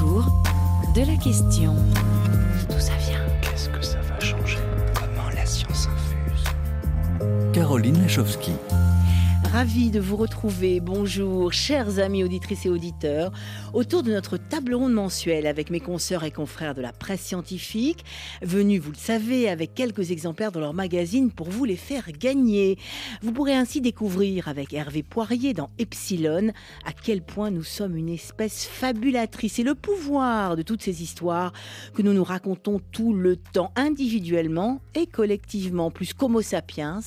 autour de la question. D'où ça vient? Qu'est-ce que ça va changer? Comment la science infuse? Caroline Lachowski. Ravi de vous retrouver. Bonjour, chers amis auditrices et auditeurs, autour de notre table ronde mensuelle avec mes consoeurs et confrères de la presse scientifique, venus, vous le savez, avec quelques exemplaires de leur magazine pour vous les faire gagner. Vous pourrez ainsi découvrir avec Hervé Poirier dans Epsilon à quel point nous sommes une espèce fabulatrice et le pouvoir de toutes ces histoires que nous nous racontons tout le temps, individuellement et collectivement, plus qu'Homo sapiens,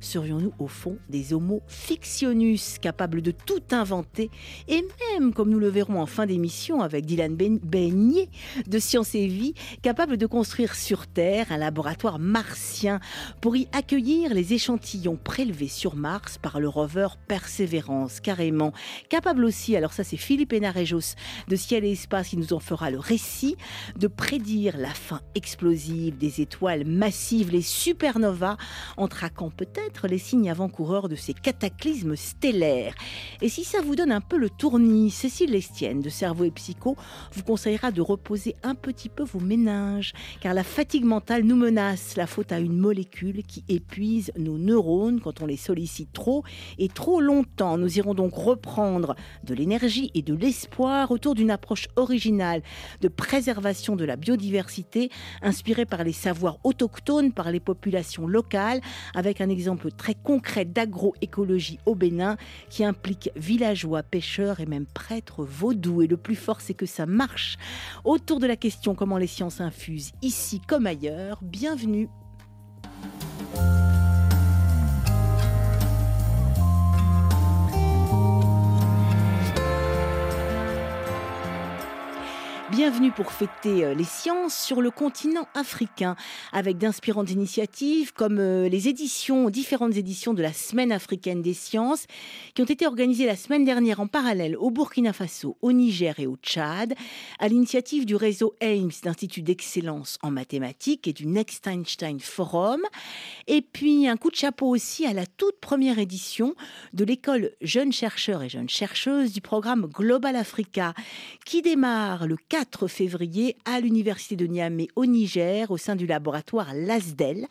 serions-nous au fond des Homo fictionnus, capable de tout inventer, et même, comme nous le verrons en fin d'émission avec Dylan Ben- Beignet de Science et Vie, capable de construire sur Terre un laboratoire martien pour y accueillir les échantillons prélevés sur Mars par le rover Persévérance, carrément. Capable aussi, alors ça c'est Philippe Hénarejos de Ciel et Espace qui nous en fera le récit, de prédire la fin explosive des étoiles massives, les supernovas, en traquant peut-être les signes avant-coureurs de ces cataclysmes stellaires. Et si ça vous donne un peu le tournis, Cécile Lestienne de Cerveau et Psycho vous conseillera de reposer un petit peu vos méninges, car la fatigue mentale nous menace, la faute à une molécule qui épuise nos neurones quand on les sollicite trop et trop longtemps. Nous irons donc reprendre de l'énergie et de l'espoir autour d'une approche originale de préservation de la biodiversité, inspirée par les savoirs autochtones, par les populations locales, avec un exemple très concret d'agroécologie au Bénin qui implique villageois, pêcheurs et même prêtres vaudous. Et le plus fort, c'est que ça marche. Autour de la question comment les sciences infusent, ici comme ailleurs, bienvenue. Bienvenue pour fêter euh, les sciences sur le continent africain avec d'inspirantes initiatives comme euh, les éditions, différentes éditions de la Semaine africaine des sciences qui ont été organisées la semaine dernière en parallèle au Burkina Faso, au Niger et au Tchad à l'initiative du réseau Ames d'Institut d'excellence en mathématiques et du Next Einstein Forum. Et puis un coup de chapeau aussi à la toute première édition de l'école Jeunes chercheurs et jeunes chercheuses du programme Global Africa qui démarre le 4 février à l'université de Niamey au Niger au sein du laboratoire LASDEL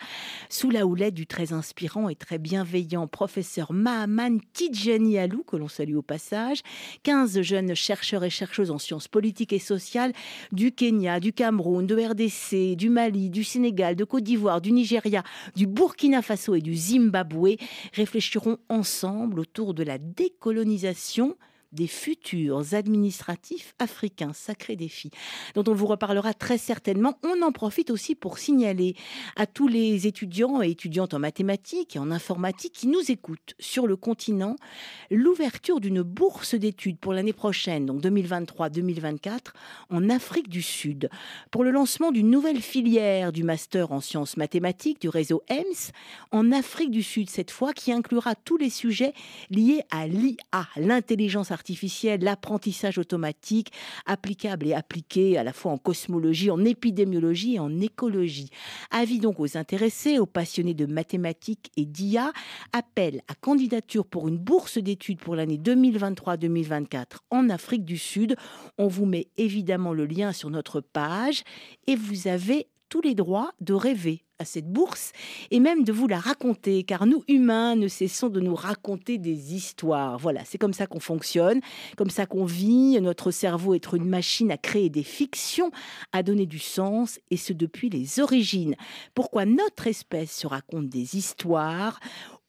sous la houlette du très inspirant et très bienveillant professeur Mahaman Tidjani Alou que l'on salue au passage 15 jeunes chercheurs et chercheuses en sciences politiques et sociales du Kenya, du Cameroun, de RDC, du Mali, du Sénégal, de Côte d'Ivoire, du Nigeria, du Burkina Faso et du Zimbabwe réfléchiront ensemble autour de la décolonisation des futurs administratifs africains. Sacré défi, dont on vous reparlera très certainement. On en profite aussi pour signaler à tous les étudiants et étudiantes en mathématiques et en informatique qui nous écoutent sur le continent l'ouverture d'une bourse d'études pour l'année prochaine, donc 2023-2024, en Afrique du Sud, pour le lancement d'une nouvelle filière du master en sciences mathématiques du réseau EMS en Afrique du Sud cette fois, qui inclura tous les sujets liés à l'IA, l'intelligence artificielle, l'apprentissage automatique, applicable et appliqué à la fois en cosmologie, en épidémiologie et en écologie. Avis donc aux intéressés, aux passionnés de mathématiques et d'IA, appel à candidature pour une bourse d'études pour l'année 2023-2024 en Afrique du Sud. On vous met évidemment le lien sur notre page et vous avez tous les droits de rêver à cette bourse et même de vous la raconter, car nous, humains, ne cessons de nous raconter des histoires. Voilà, c'est comme ça qu'on fonctionne, comme ça qu'on vit. Notre cerveau est une machine à créer des fictions, à donner du sens, et ce depuis les origines. Pourquoi notre espèce se raconte des histoires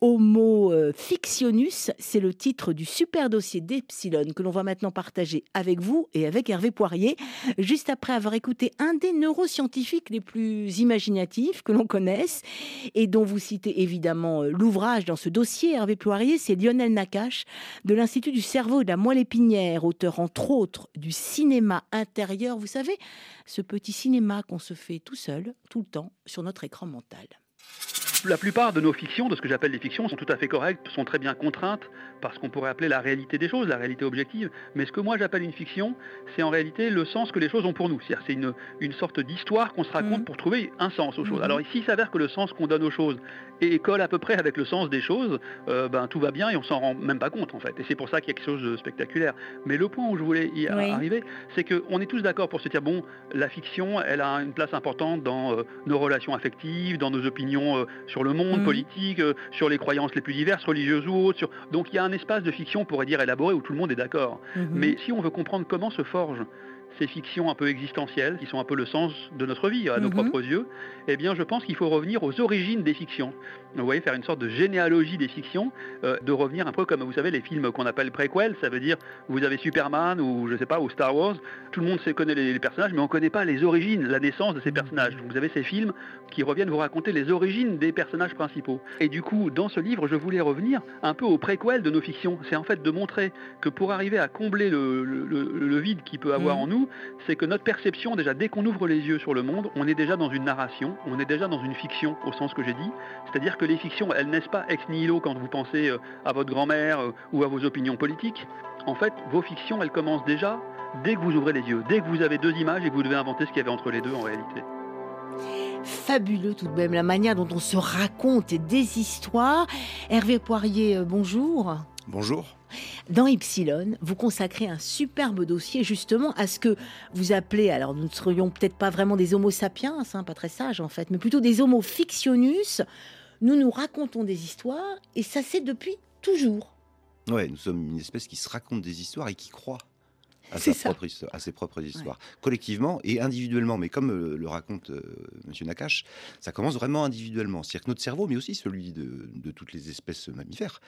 Homo euh, fictionus, c'est le titre du super dossier d'Epsilon que l'on va maintenant partager avec vous et avec Hervé Poirier, juste après avoir écouté un des neuroscientifiques les plus imaginatifs que l'on connaisse et dont vous citez évidemment euh, l'ouvrage dans ce dossier, Hervé Poirier, c'est Lionel Nakache de l'Institut du cerveau de la moelle épinière, auteur entre autres du cinéma intérieur, vous savez, ce petit cinéma qu'on se fait tout seul, tout le temps, sur notre écran mental. La plupart de nos fictions, de ce que j'appelle les fictions, sont tout à fait correctes, sont très bien contraintes par ce qu'on pourrait appeler la réalité des choses, la réalité objective. Mais ce que moi j'appelle une fiction, c'est en réalité le sens que les choses ont pour nous. C'est-à-dire c'est une, une sorte d'histoire qu'on se raconte Mhm. pour trouver un sens aux choses. Mhm. Alors ici, il s'avère que le sens qu'on donne aux choses et colle à peu près avec le sens des choses, euh, ben, tout va bien et on s'en rend même pas compte en fait. Et c'est pour ça qu'il y a quelque chose de spectaculaire. Mais le point où je voulais y Oui. arriver, c'est qu'on est tous d'accord pour se dire, bon, la fiction, elle a une place importante dans euh, nos relations affectives, dans nos opinions euh, sur le monde Mhm. politique, euh, sur les croyances les plus diverses, religieuses ou autres. sur- Donc il y a un espace de fiction, on pourrait dire, élaboré où tout le monde est d'accord. Mhm. Mais si on veut comprendre comment se forgent ces fictions un peu existentielles, qui sont un peu le sens de notre vie, à nos Mhm. propres yeux, eh bien je pense qu'il faut revenir aux origines des fictions. Vous voyez, faire une sorte de généalogie des fictions, euh, de revenir un peu comme, vous savez, les films qu'on appelle préquels, ça veut dire, vous avez Superman ou je sais pas, ou Star Wars, tout le monde sait, connaît les, les personnages, mais on ne connaît pas les origines, la naissance de ces personnages. Donc vous avez ces films qui reviennent vous raconter les origines des personnages principaux. Et du coup, dans ce livre, je voulais revenir un peu aux préquels de nos fictions. C'est en fait de montrer que pour arriver à combler le, le- le- le vide qu'il peut avoir Mhm. en nous, c'est que notre perception, déjà dès qu'on ouvre les yeux sur le monde, on est déjà dans une narration, on est déjà dans une fiction au sens que j'ai dit. C'est-à-dire que les fictions, elles naissent pas ex nihilo quand vous pensez euh, à votre grand-mère euh, ou à vos opinions politiques. En fait, vos fictions, elles commencent déjà dès que vous ouvrez les yeux, dès que vous avez deux images et que vous devez inventer ce qu'il y avait entre les deux en réalité. Fabuleux tout de même la manière dont on se raconte des histoires. Hervé Poirier, euh, bonjour. Bonjour. Dans Ypsilon, vous consacrez un superbe dossier justement à ce que vous appelez, alors nous ne serions peut-être pas vraiment des homo sapiens, hein, pas très sages en fait, mais plutôt des homo fictionus. Nous nous racontons des histoires et ça c'est depuis toujours. Ouais, nous sommes une espèce qui se raconte des histoires et qui croit à, C'est sa ça. propre histoire- à ses propres histoires, collectivement et individuellement. Mais comme euh, le raconte euh, Monsieur Nakache, ça commence vraiment individuellement. C'est-à-dire que notre cerveau, mais aussi celui de, de toutes les espèces mammifères,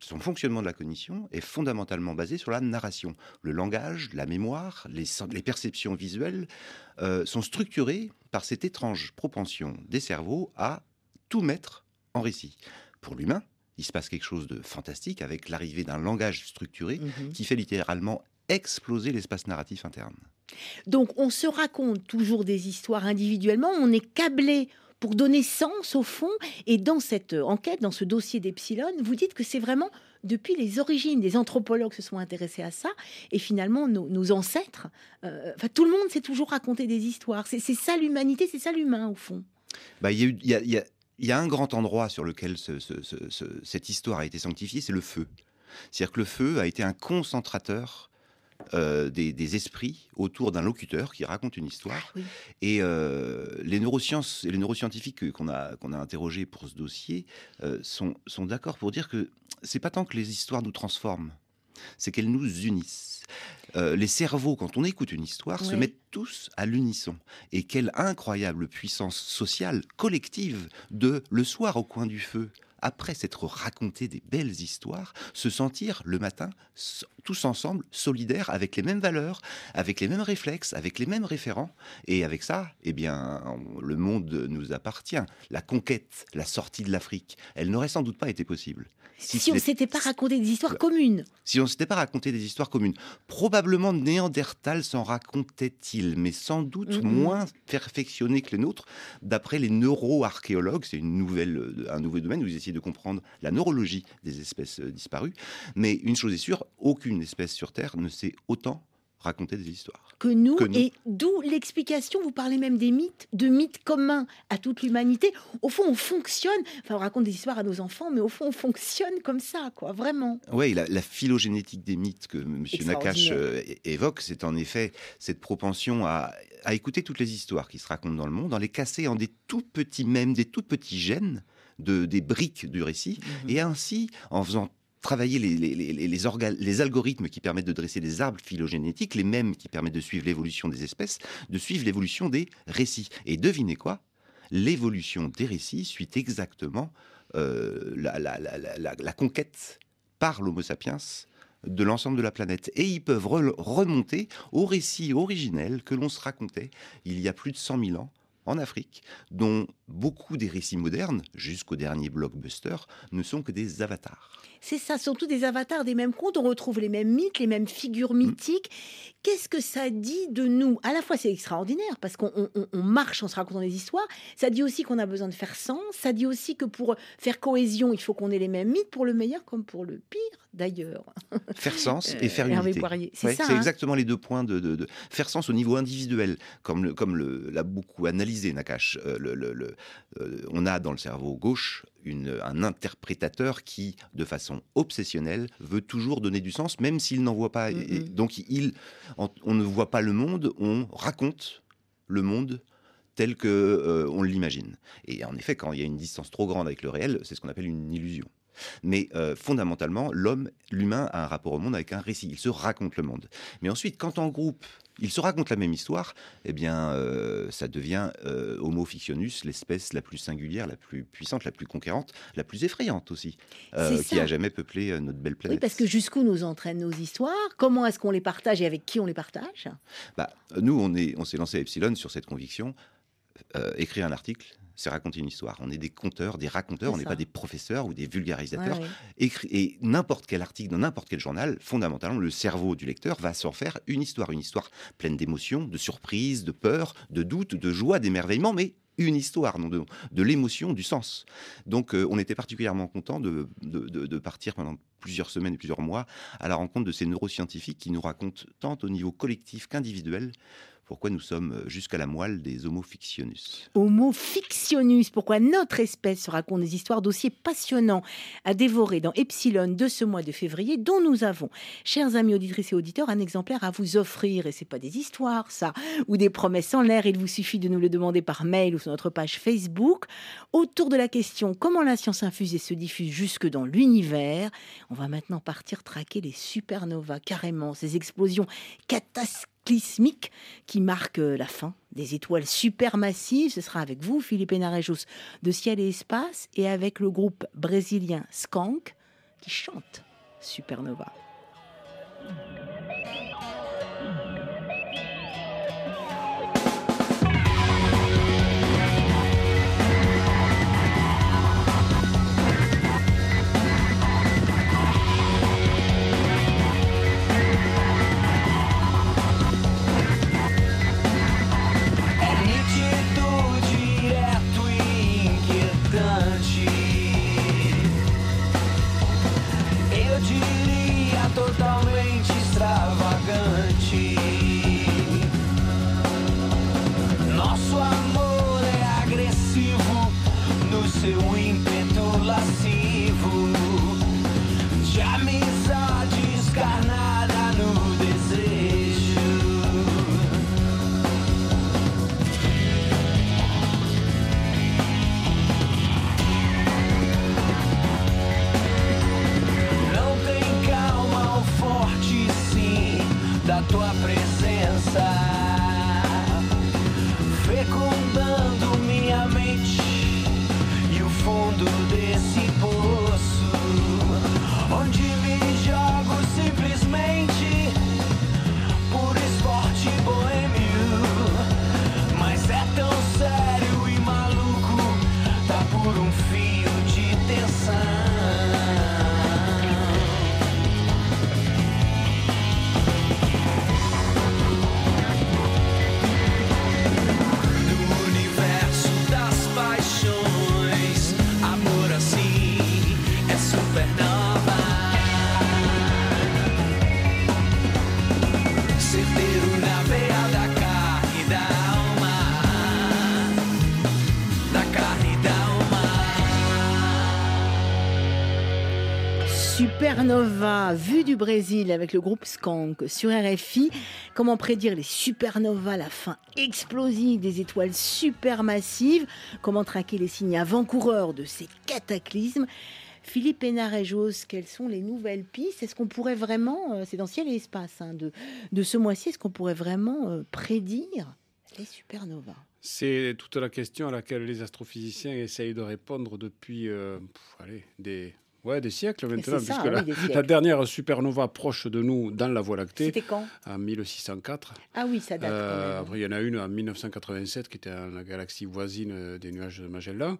son fonctionnement de la cognition est fondamentalement basé sur la narration. Le langage, la mémoire, les, perceptions visuelles euh, sont structurés par cette étrange propension des cerveaux à tout mettre en récit. Pour l'humain, il se passe quelque chose de fantastique avec l'arrivée d'un langage structuré Mhm. qui fait littéralement exploser l'espace narratif interne. Donc on se raconte toujours des histoires individuellement, on est câblé pour donner sens au fond. Et dans cette euh, enquête, dans ce dossier d'Epsilon, vous dites que c'est vraiment depuis les origines. Des anthropologues se sont intéressés à ça. Et finalement, nos, ancêtres, euh, tout le monde s'est toujours raconté des histoires. C'est ça l'humanité, c'est ça l'humain au fond. Il y, a un grand endroit sur lequel ce- ce- ce- ce- cette histoire a été sanctifiée, c'est le feu. C'est-à-dire que le feu a été un concentrateur euh, des, des esprits autour d'un locuteur qui raconte une histoire. Oui. Et euh, les neurosciences et les neuroscientifiques que- qu'on a, qu'on a interrogés pour ce dossier euh, sont, sont d'accord pour dire que c'est pas tant que les histoires nous transforment, c'est qu'elles nous unissent. Euh, les cerveaux, quand on écoute une histoire, se mettent tous à l'unisson. Et quelle incroyable puissance sociale, collective, de le soir au coin du feu, après s'être raconté des belles histoires, se sentir le matin tous ensemble, solidaires, avec les mêmes valeurs, avec les mêmes réflexes, avec les mêmes référents. Et avec ça, eh bien, le monde nous appartient. La conquête, la sortie de l'Afrique, elle n'aurait sans doute pas été possible. Si, on n'est- s'était pas raconté des histoires Bah, communes. si on ne s'était pas raconté des histoires communes. Probablement Néandertal s'en racontait-il, mais sans doute moins perfectionné que les nôtres. D'après les neuroarchéologues, c'est une nouvelle, euh, un nouveau domaine où ils essaient de comprendre la neurologie des espèces euh, disparues. Mais une chose est sûre, aucune espèce sur Terre ne sait autant raconter des histoires. que nous, Que nous. et d'où l'explication, vous parlez même des mythes, de mythes communs à toute l'humanité. Au fond, on fonctionne, enfin on raconte des histoires à nos enfants, mais au fond, on fonctionne comme ça, quoi, vraiment. Oui, la, la phylogénétique des mythes que M. Nakache euh, évoque, c'est en effet cette propension à, à écouter toutes les histoires qui se racontent dans le monde, en les casser en des tout petits mèmes, des tout petits gènes, de, des briques du récit, et ainsi, en faisant travailler les, algorithmes qui permettent de dresser des arbres phylogénétiques, les mêmes qui permettent de suivre l'évolution des espèces, de suivre l'évolution des récits. Et devinez quoi? L'évolution des récits suit exactement euh, la, conquête par l'Homo sapiens de l'ensemble de la planète. Et ils peuvent re- remonter au récit originel que l'on se racontait il y a plus de 100 000 ans en Afrique, dont beaucoup des récits modernes, jusqu'au dernier blockbuster, ne sont que des avatars. C'est ça, surtout des avatars des mêmes contes. On retrouve les mêmes mythes, les mêmes figures Mm. mythiques. Qu'est-ce que ça dit de nous? À la fois, c'est extraordinaire parce qu'on on- on marche en se racontant des histoires. Ça dit aussi qu'on a besoin de faire sens. Ça dit aussi que pour faire cohésion, il faut qu'on ait les mêmes mythes, pour le meilleur comme pour le pire, d'ailleurs. Faire sens et Euh, faire unité. C'est Ouais, ça. c'est hein exactement les deux points de, de- de- faire sens au niveau individuel, comme le, comme le- l'a beaucoup analysé Nakash. Euh, le- le- le- euh, on a dans le cerveau gauche une- un interprétateur qui, de façon obsessionnelle, veut toujours donner du sens, même s'il n'en voit pas. Mm, Et donc, il, en- on ne voit pas le monde, on raconte le monde tel que euh, on l'imagine. Et en effet, quand il y a une distance trop grande avec le réel, c'est ce qu'on appelle une illusion. Mais euh, fondamentalement, l'homme, l'humain, a un rapport au monde avec un récit. Il se raconte le monde. Mais ensuite, quand en groupe, il se raconte la même histoire, eh bien, euh, ça devient euh, Homo fictionus, l'espèce la plus singulière, la plus puissante, la plus conquérante, la plus effrayante aussi, euh, qui a jamais peuplé notre belle planète. Oui, parce que jusqu'où nous entraînent nos histoires? Comment est-ce qu'on les partage et avec qui on les partage? Bah, nous, on s'est lancé à Epsilon sur cette conviction. Euh, écrire un article, c'est raconter une histoire. On est des conteurs, des raconteurs, on n'est pas des professeurs ou des vulgarisateurs. Ouais, et n'importe quel article dans n'importe quel journal, fondamentalement, le cerveau du lecteur va s'en faire une histoire, une histoire pleine d'émotions, de surprises, de peur, de doutes, de joie, d'émerveillement, mais une histoire, non de, de l'émotion, du sens. Donc, euh, on était particulièrement content de- de partir pendant plusieurs semaines et plusieurs mois à la rencontre de ces neuroscientifiques qui nous racontent tant au niveau collectif qu'individuel pourquoi nous sommes euh, jusqu'à la moelle des homo fictionus. Homo fictionus, pourquoi notre espèce se raconte des histoires d'aussi passionnants à dévorer dans Epsilon de ce mois de février, dont nous avons, chers amis auditrices et auditeurs, un exemplaire à vous offrir. Et c'est pas des histoires, ça, ou des promesses en l'air. Il vous suffit de nous le demander par mail ou sur notre page Facebook. Autour de la question comment la science infusée se diffuse jusque dans l'univers, on va maintenant partir traquer les supernovas, carrément, ces explosions qui marquent euh, la fin des étoiles supermassives. Ce sera avec vous, Philippe Hénarejos, de Ciel et Espace, et avec le groupe brésilien Skank qui chante Supernova. Supernova, vue du Brésil avec le groupe Skank sur RFI. Comment prédire les supernovas, la fin explosive des étoiles supermassives? Comment traquer les signes avant-coureurs de ces cataclysmes? Philippe Hénarejos, quelles sont les nouvelles pistes? Est-ce qu'on pourrait vraiment, euh, c'est dans Ciel et Espace hein, de, de ce mois-ci, est-ce qu'on pourrait vraiment euh, prédire les supernovas C'est toute la question à laquelle les astrophysiciens essayent de répondre depuis euh, allez, des Ouais, des siècles maintenant, ça, puisque oui, la, des siècles. la dernière supernova proche de nous dans la Voie lactée, C'était quand? en 1604. Ah oui, ça date. Euh, après, il y en a une en 1987 qui était dans la galaxie voisine euh, des nuages de Magellan,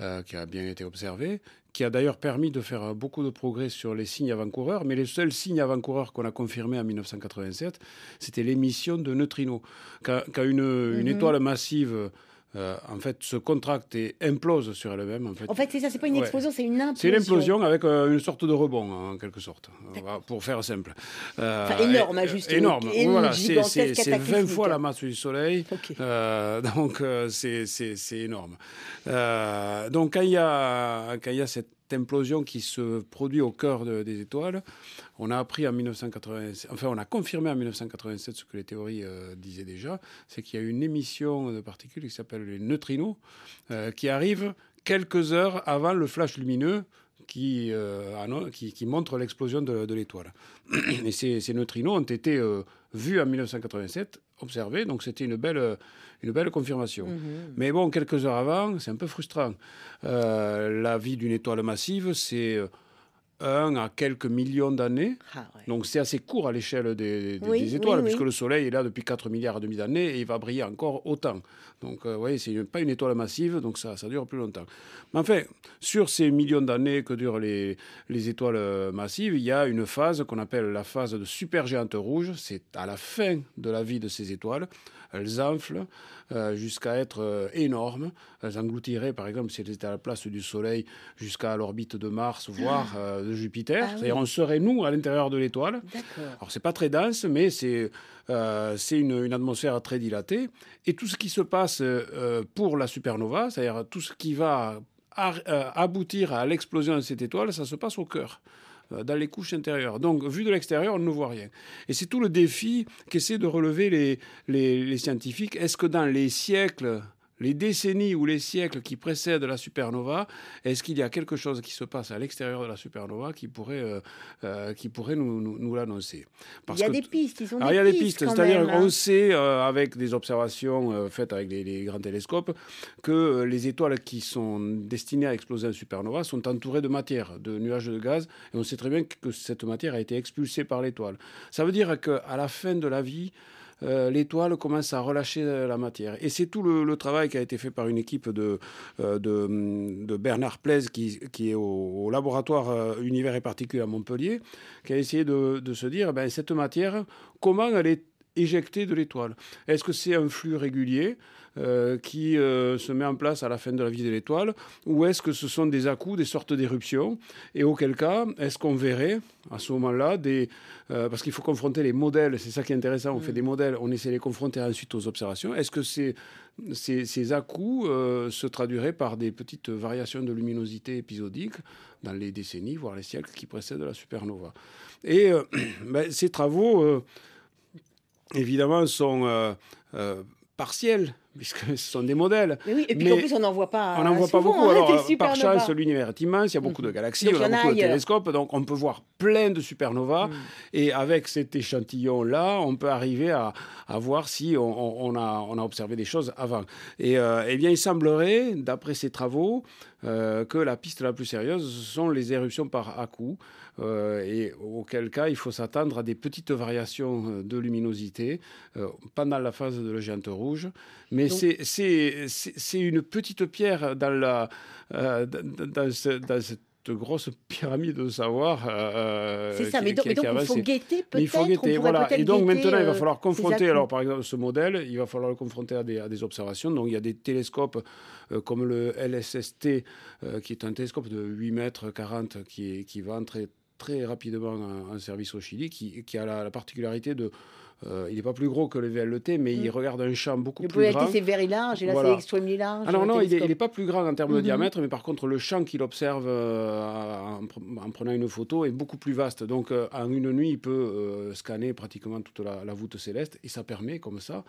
euh, qui a bien été observée, qui a d'ailleurs permis de faire beaucoup de progrès sur les signes avant-coureurs. Mais les seuls signes avant-coureurs qu'on a confirmés en 1987, c'était l'émission de neutrinos. Quand, quand une, une Mhm. étoile massive euh, en fait, se contracte et implose sur elle-même, en fait, En fait, c'est ça, c'est pas une Ouais. explosion, c'est une implosion. c'est l'implosion avec euh, une sorte de rebond, en quelque sorte, euh, pour faire simple. Euh, Enfin, énorme, et- hein, juste, Énorme, une voilà, c'est- gigantesque c'est c'est 20 cataclysmique. fois la masse du Soleil, donc c'est- énorme. Donc quand il y a quand il y a cette implosion qui se produit au cœur de- des étoiles, on a appris en 1987, enfin on a confirmé en 1987 ce que les théories euh, disaient déjà, c'est qu'il y a une émission de particules qui s'appelle les neutrinos, euh, qui arrive quelques heures avant le flash lumineux qui, euh, qui, montre l'explosion de, l'étoile. Et ces, ces neutrinos ont été vus en 1987, observés, donc c'était une belle, euh, une belle confirmation. Mhm. Mais bon, quelques heures avant, c'est un peu frustrant. Euh, la vie d'une étoile massive, c'est euh, un à quelques millions d'années. Ah, ouais. Donc c'est assez court à l'échelle des, des- Oui, des étoiles, oui, oui. puisque le Soleil est là depuis 4 milliards et demi d'années et il va briller encore autant. Donc euh, vous voyez, c'est pas une étoile massive, donc ça, ça dure plus longtemps. Mais enfin, sur ces millions d'années que durent les, les étoiles euh, massives, il y a une phase qu'on appelle la phase de supergéante rouge. C'est à la fin de la vie de ces étoiles. Elles enflent euh, jusqu'à être euh, énormes. Elles engloutiraient, par exemple, si elles étaient à la place du Soleil, jusqu'à l'orbite de Mars, voire euh, de Jupiter. Ah oui. C'est-à-dire, on serait, nous, à l'intérieur de l'étoile. Alors, c'est pas très dense, mais c'est une, une atmosphère très dilatée. Et tout ce qui se passe pour la supernova, c'est-à-dire tout ce qui va aboutir à l'explosion de cette étoile, ça se passe au cœur dans les couches intérieures. Donc, vu de l'extérieur, on ne voit rien. Et c'est tout le défi qu'essaient de relever les, les, les scientifiques. Est-ce que dans les siècles, les décennies ou les siècles qui précèdent la supernova, est-ce qu'il y a quelque chose qui se passe à l'extérieur de la supernova qui pourrait, euh, euh, qui pourrait nous, nous, nous l'annoncer? Il y a des pistes, ils ont alors, des il y a des pistes. c'est-à-dire qu'on hein. sait, euh, avec des observations faites avec les, les grands télescopes, que les étoiles qui sont destinées à exploser en supernova sont entourées de matière, de nuages de gaz, et on sait très bien que cette matière a été expulsée par l'étoile. Ça veut dire qu'à la fin de la vie, euh, l'étoile commence à relâcher euh, la matière. Et c'est tout le, travail qui a été fait par une équipe de, euh, Bernard Plaise, qui, qui est au, laboratoire Univers et Particules à Montpellier, qui a essayé de, se dire, ben, cette matière, comment elle est éjectée de l'étoile Est-ce que c'est un flux régulier euh, qui euh, se met en place à la fin de la vie de l'étoile ou est-ce que ce sont des à-coups, des sortes d'éruptions Et auquel cas, est-ce qu'on verrait à ce moment-là des... euh, parce qu'il faut confronter les modèles, c'est ça qui est intéressant, on fait des modèles, on essaie de les confronter ensuite aux observations. Est-ce que ces, ces, ces à-coups se traduiraient par des petites variations de luminosité épisodiques dans les décennies, voire les siècles qui précèdent la supernova? Et ben, ces travaux, évidemment, sont euh, euh, partiels, puisque ce sont des modèles. Mais oui, et puis en plus, on n'en voit pas. On n'en voit pas beaucoup. hein, Alors, par chance, l'univers est immense, il y a beaucoup de galaxies, Donc, on a beaucoup de télescopes, donc on peut voir plein de supernovas. Mm. Et avec cet échantillon-là, on peut arriver à, à voir si on, a, on a observé des choses avant. Et euh, eh bien, il semblerait, d'après ces travaux, euh, que la piste la plus sérieuse ce sont les éruptions par à-coups, euh, et auquel cas il faut s'attendre à des petites variations euh, de luminosité euh, pendant la phase de la géante rouge. Mais c'est- une petite pierre dans, la, euh, dans, dans ce- dans cette grosse pyramide de savoir. euh, C'est ça, qui- mais donc, qui- mais donc qui il faut guetter peut-être. Il faut guetter, voilà. Et donc maintenant, il va euh, falloir confronter, alors par exemple, ce modèle, il va falloir le confronter à des, à des observations. Donc il y a des télescopes euh, comme le LSST, euh, qui est un télescope de 8 mètres 40 qui, est- qui va entrer très rapidement en, en service au Chili, qui, qui a la, la particularité de... euh, il n'est pas plus gros que le VLT, mais il Mm. regarde un champ beaucoup Le plus grand. PLT, c'est very large, et là, Voilà. c'est extremely large. Alors le non, il n'est pas plus grand en termes de Mhm. diamètre, mais par contre, le champ qu'il observe euh, en, pre- en prenant une photo est beaucoup plus vaste. Donc, euh, en une nuit, il peut scanner pratiquement toute la, la voûte céleste, et ça permet, comme ça,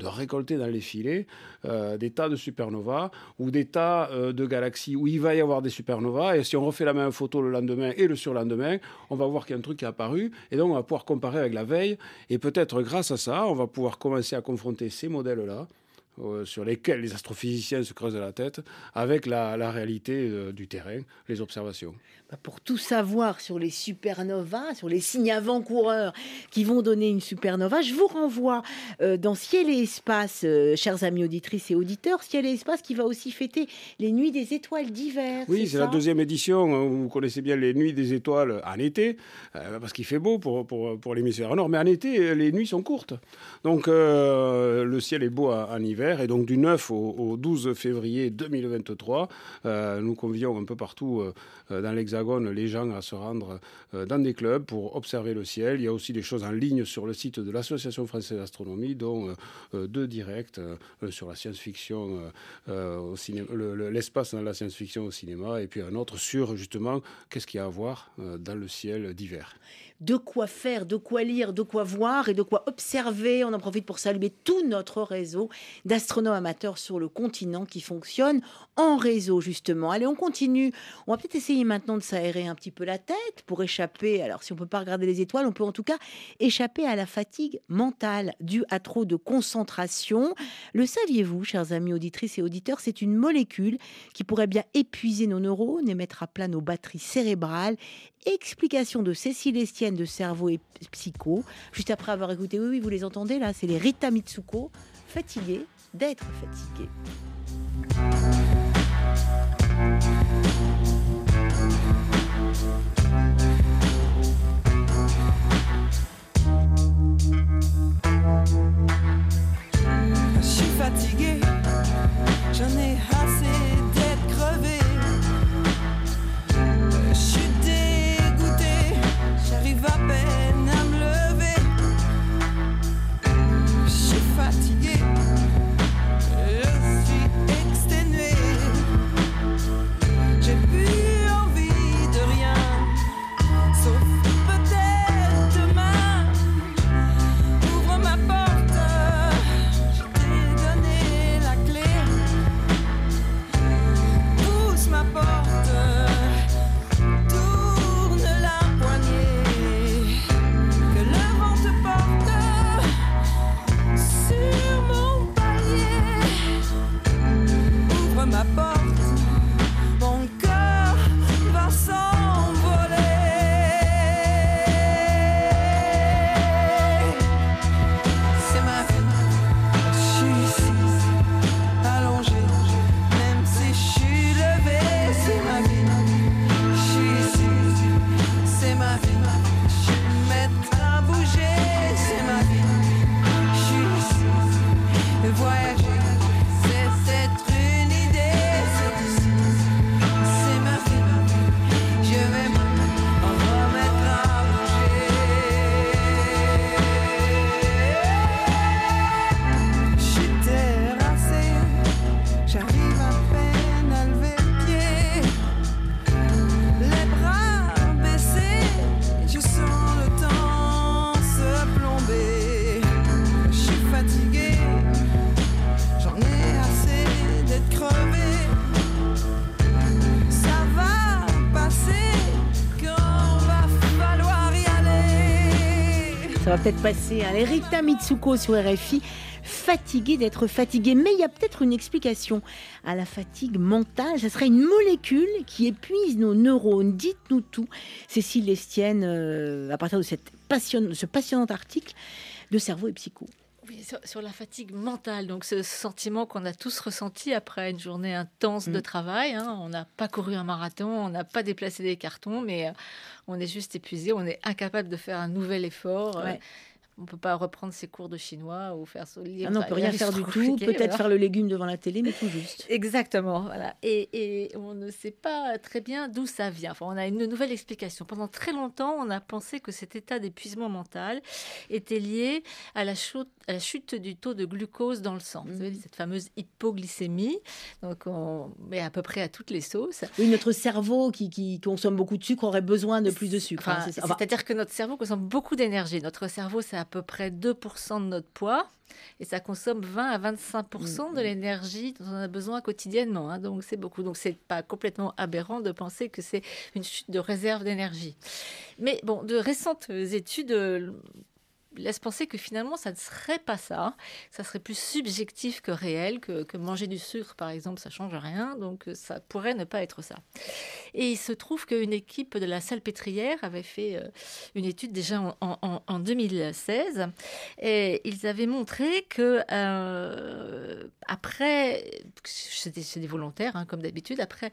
de récolter dans les filets euh, des tas de supernovas ou des tas euh, de galaxies où il va y avoir des supernovas. Et si on refait la même photo le lendemain et le surlendemain, on va voir qu'il y a un truc qui est apparu. Et donc, on va pouvoir comparer avec la veille. Et peut-être grâce à ça, on va pouvoir commencer à confronter ces modèles-là euh, sur lesquels les astrophysiciens se creusent la tête avec la, réalité du terrain, les observations. Bah, Pour tout savoir sur les supernovas, sur les signes avant-coureurs qui vont donner une supernova, je vous renvoie euh, dans Ciel et Espace, euh, chers amis auditrices et auditeurs, Ciel et Espace qui va aussi fêter les nuits des étoiles d'hiver. Oui, c'est la deuxième édition. hein, Vous connaissez bien les nuits des étoiles en été, euh, parce qu'il fait beau pour, pour, pour l'hémisphère nord. Mais en été, les nuits sont courtes. Donc, le ciel est beau en, en hiver. Et donc, du 9 au, au 12 février 2023, euh, nous convions un peu partout dans l'Hexagone les gens à se rendre euh, dans des clubs pour observer le ciel. Il y a aussi des choses en ligne sur le site de l'Association française d'astronomie, dont euh, euh, deux directs sur la science-fiction cinéma, le- le- l'espace dans la science-fiction au cinéma, et puis un autre sur justement qu'est-ce qu'il y a à voir dans le ciel d'hiver. de quoi faire, de quoi lire, de quoi voir et de quoi observer. On en profite pour saluer tout notre réseau d'astronomes amateurs sur le continent qui fonctionne en réseau, justement. Allez, on continue. On va peut-être essayer maintenant de s'aérer un petit peu la tête pour échapper. Alors, si on peut pas regarder les étoiles, on peut en tout cas échapper à la fatigue mentale due à trop de concentration. Le saviez-vous, chers amis auditrices et auditeurs, c'est une molécule qui pourrait bien épuiser nos neurones et mettre à plat nos batteries cérébrales explication de Cécile Estienne de Cerveau et Psycho. Juste après avoir écouté, oui, oui, vous les entendez là, c'est les Rita Mitsuko, fatigués d'être fatigués. J'en ai assez Ça va peut-être passer. Hein. Les Rita Mitsuko sur RFI, fatigués d'être fatigués. Mais il y a peut-être une explication à la fatigue mentale. Ça serait une molécule qui épuise nos neurones. Dites-nous tout. Cécile Lestienne, euh, à partir de cette ce passionnant article de cerveau et psycho. Oui, sur, sur la fatigue mentale, donc ce sentiment qu'on a tous ressenti après une journée intense de Mm. travail. hein. On n'a pas couru un marathon, on n'a pas déplacé des cartons, mais euh, on est juste épuisé, on est incapable de faire un nouvel effort. euh. On peut pas reprendre ses cours de chinois ou faire son livre. Ah non, on peut rien faire du tout. Peut-être faire le légume devant la télé, mais tout juste. Exactement, voilà. Et, et on ne sait pas très bien d'où ça vient. Enfin, on a une nouvelle explication. Pendant très longtemps, on a pensé que cet état d'épuisement mental était lié à la, chute, à la chute du taux de glucose dans le sang. Vous savez, Mhm. cette fameuse hypoglycémie. Donc, on met à peu près à toutes les sauces. Oui, notre cerveau qui, qui consomme beaucoup de sucre aurait besoin de plus de sucre. hein, Enfin, c'est ça. Enfin, C'est-à-dire que notre cerveau consomme beaucoup d'énergie. Notre cerveau, à peu près 2% de notre poids. Et ça consomme 20 à 25% Mm, de l'énergie dont on a besoin quotidiennement. hein. donc c'est beaucoup. Donc c'est pas complètement aberrant de penser que c'est une chute de réserve d'énergie. Mais bon, de récentes études euh, laisse penser que finalement, ça ne serait pas ça. Ça serait plus subjectif que réel, que, que manger du sucre, par exemple, ça change rien. Donc, euh, ça pourrait ne pas être ça. Et il se trouve qu'une équipe de la Salpêtrière avait fait euh, une étude déjà en, en- en 2016. Et ils avaient montré que euh, après, c'est des, des volontaires, hein, comme d'habitude, après,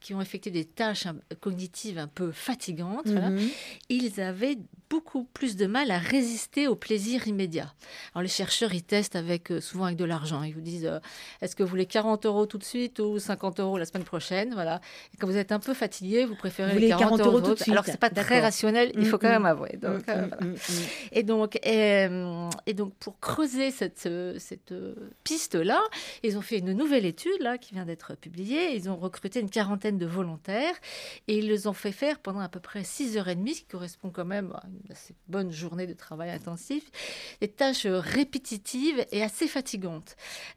qui ont effectué des tâches cognitives un peu fatigantes, voilà, Mhm. ils avaient beaucoup plus de mal à résister au plaisir immédiat. Alors les chercheurs, ils testent avec, euh, souvent avec de l'argent. Ils vous disent, euh, est-ce que vous voulez 40 euros tout de suite ou 50 euros la semaine prochaine? Voilà. Et quand vous êtes un peu fatigué, vous préférez Vous les voulez 40, 40 euros tout de suite. Alors c'est pas très rationnel, il faut quand Mhm. même avouer. Donc, euh, Mm, voilà. mm, mm. Et donc, euh, et donc pour creuser cette, euh, cette euh, piste-là, ils ont fait une nouvelle étude là, qui vient d'être publiée. Ils ont recruté une quarantaine de volontaires et ils les ont fait faire pendant à peu près 6h30, ce qui correspond quand même à une assez bonne journée de travail intensif, des tâches euh, répétitives et assez fatigantes,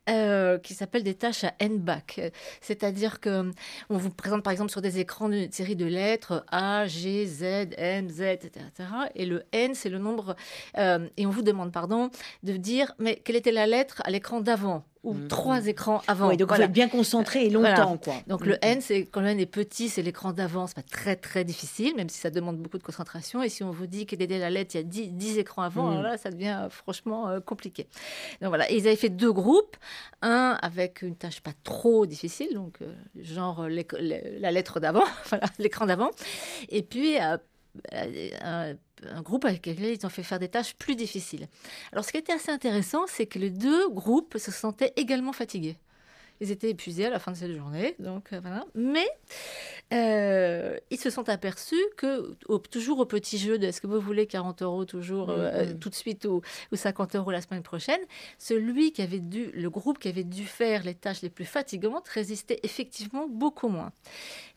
euh, qui s'appellent des tâches à N-back. C'est-à-dire que on vous présente par exemple sur des écrans une série de lettres A, G, Z, M, Z, etc. etc. et le N, c'est le nombre euh, et on vous demande, pardon, de dire, mais quelle était la lettre à l'écran d'avant? Ou Mhm. trois écrans avant. Oui, donc Voilà. il faut être bien concentré et longtemps, quoi. Donc Mm, le mm. N, c'est quand le N est petit, c'est l'écran d'avant, c'est pas très très difficile, même si ça demande beaucoup de concentration. Et si on vous dit quelle était la lettre, il y a 10, 10 écrans avant, Mm. alors là, ça devient euh, franchement euh, compliqué. Donc voilà, et ils avaient fait deux groupes, un avec une tâche pas trop difficile, donc euh, genre euh, la lettre d'avant, voilà, l'écran d'avant, et puis euh, euh, un, un groupe avec lequel ils ont fait faire des tâches plus difficiles. Alors ce qui était assez intéressant, c'est que les deux groupes se sentaient également fatigués. Ils étaient épuisés à la fin de cette journée, donc euh, voilà. Mais euh, ils se sont aperçus que, au- toujours au petit jeu de est-ce que vous voulez 40 euros toujours euh, Mhm. tout de suite ou, ou 50 euros la semaine prochaine, celui qui avait dû, le groupe qui avait dû faire les tâches les plus fatigantes résistait effectivement beaucoup moins.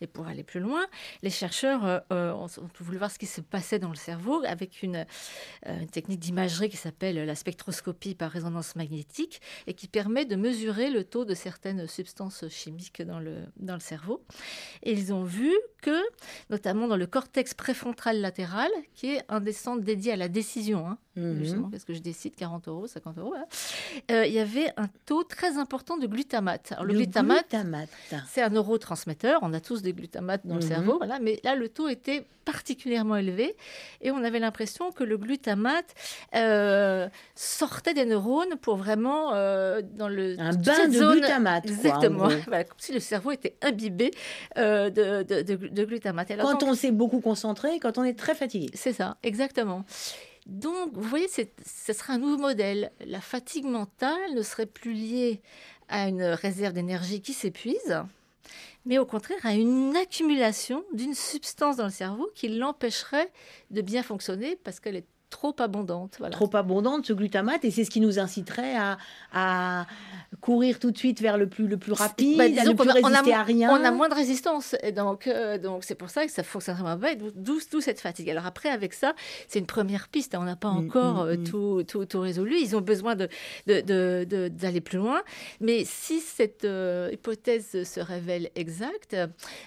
Et pour aller plus loin, les chercheurs euh, ont, ont voulu voir ce qui se passait dans le cerveau avec une, une technique d'imagerie qui s'appelle la spectroscopie par résonance magnétique et qui permet de mesurer le taux de certaines substances chimiques dans le, dans le cerveau. Et ils ont vu que, notamment dans le cortex préfrontal latéral, qui est un des centres dédiés à la décision, hein, Mhm. justement, parce que je décide 40 euros, 50 euros, euh, il y avait un taux très important de glutamate. Alors, le, glutamate, glutamate. c'est un neurotransmetteur, on a tous des glutamates dans le Mhm. cerveau, voilà, mais là le taux était particulièrement élevé et on avait l'impression que le glutamate euh, sortait des neurones pour vraiment euh, dans le Un bain de zone- glutamate. quoi, en Exactement, gros. Voilà, comme si le cerveau était imbibé euh, de, de- de- de glutamate. Alors, Quand donc, on s'est beaucoup concentré, quand on est très fatigué. c'est ça, exactement. Donc, vous voyez, ce serait un nouveau modèle. La fatigue mentale ne serait plus liée à une réserve d'énergie qui s'épuise, mais au contraire à une accumulation d'une substance dans le cerveau qui l'empêcherait de bien fonctionner parce qu'elle est trop abondante. Voilà. Trop abondante, ce glutamate, et c'est ce qui nous inciterait à, à courir tout de suite vers le plus, le plus rapide, Bah, à ne plus a- on a résister moins- à rien. On a moins de résistance, et donc euh, donc c'est pour ça que ça fonctionne vraiment bien, d'où- cette fatigue. Alors après, avec ça, c'est une première piste, hein, on n'a pas Mm, encore mm, euh, mm. tout, tout, tout résolu, ils ont besoin de- de- de- de- d'aller plus loin, mais si cette euh, hypothèse se révèle exacte,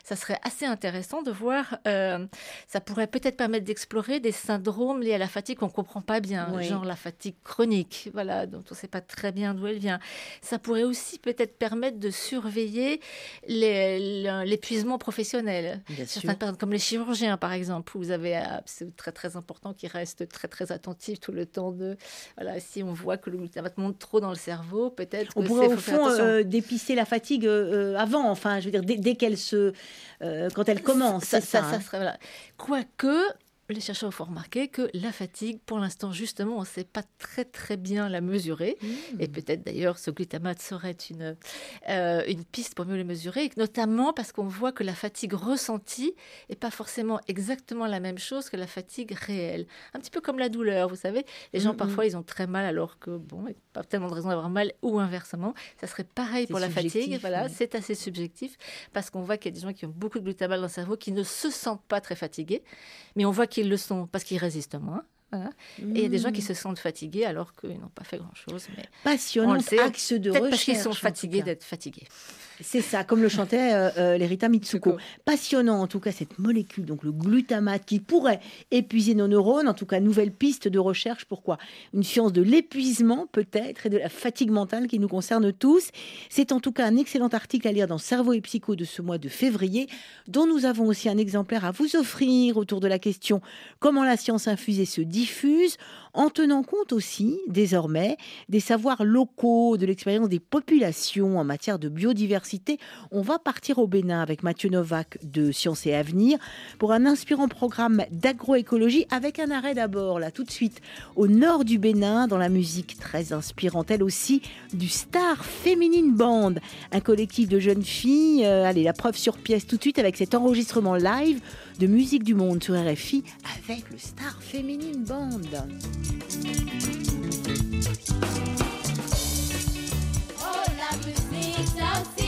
ça serait assez intéressant de voir, euh, ça pourrait peut-être permettre d'explorer des syndromes liés à la fatigue qu'on ne comprend pas bien, Oui. genre la fatigue chronique, voilà, dont on ne sait pas très bien d'où elle vient. Ça pourrait aussi peut-être permettre de surveiller l'épuisement professionnel. Bien. Certaines personnes, comme les chirurgiens, par exemple, où vous avez, euh, c'est très très important qu'ils restent très très attentifs tout le temps de, voilà, si on voit que le glutamate monte trop dans le cerveau, peut-être On pourrait au fond euh, dépister la fatigue euh, avant, enfin, je veux dire, dès, dès qu'elle se, euh, quand elle commence, ça, ça. ça, ça hein. serait, voilà. Quoique, les chercheurs ont remarqué que la fatigue, pour l'instant, justement, on ne sait pas très très bien la mesurer. Mmh. Et peut-être d'ailleurs, ce glutamate serait une, euh, une piste pour mieux le mesurer, notamment parce qu'on voit que la fatigue ressentie n'est pas forcément exactement la même chose que la fatigue réelle. Un petit peu comme la douleur, vous savez. Les gens, Mhm. parfois, ils ont très mal alors que, bon, il pas tellement de raison d'avoir mal, ou inversement. Ça serait pareil pour la fatigue. Voilà, c'est assez subjectif parce qu'on voit qu'il y a des gens qui ont beaucoup de glutamate dans le cerveau qui ne se sentent pas très fatigués, mais on voit qu'ils le sont parce qu'ils résistent moins. Voilà. Et il y a des gens qui se sentent fatigués alors qu'ils n'ont pas fait grand-chose. Mais Passionnant axe de peut-être recherche. parce qu'ils sont fatigués d'être fatigués. C'est ça, comme le chantait euh, euh, Lerita Mitsuko. Passionnant en tout cas cette molécule, donc le glutamate, qui pourrait épuiser nos neurones. En tout cas, nouvelle piste de recherche. Pourquoi? Une science de l'épuisement peut-être et de la fatigue mentale qui nous concerne tous. C'est en tout cas un excellent article à lire dans Cerveau et Psycho de ce mois de février, dont nous avons aussi un exemplaire à vous offrir autour de la question comment la science infusée se diffuse? en tenant compte aussi, désormais, des savoirs locaux, de l'expérience des populations en matière de biodiversité. On va partir au Bénin avec Mathieu Novak de Sciences et Avenir pour un inspirant programme d'agroécologie avec un arrêt d'abord, là, tout de suite, au nord du Bénin, dans la musique très inspirante, elle aussi, du Star Féminine Band, un collectif de jeunes filles. Euh, allez, la preuve sur pièce tout de suite avec cet enregistrement live de musique du monde sur RFI avec le Star Féminine Band. Oh la musique,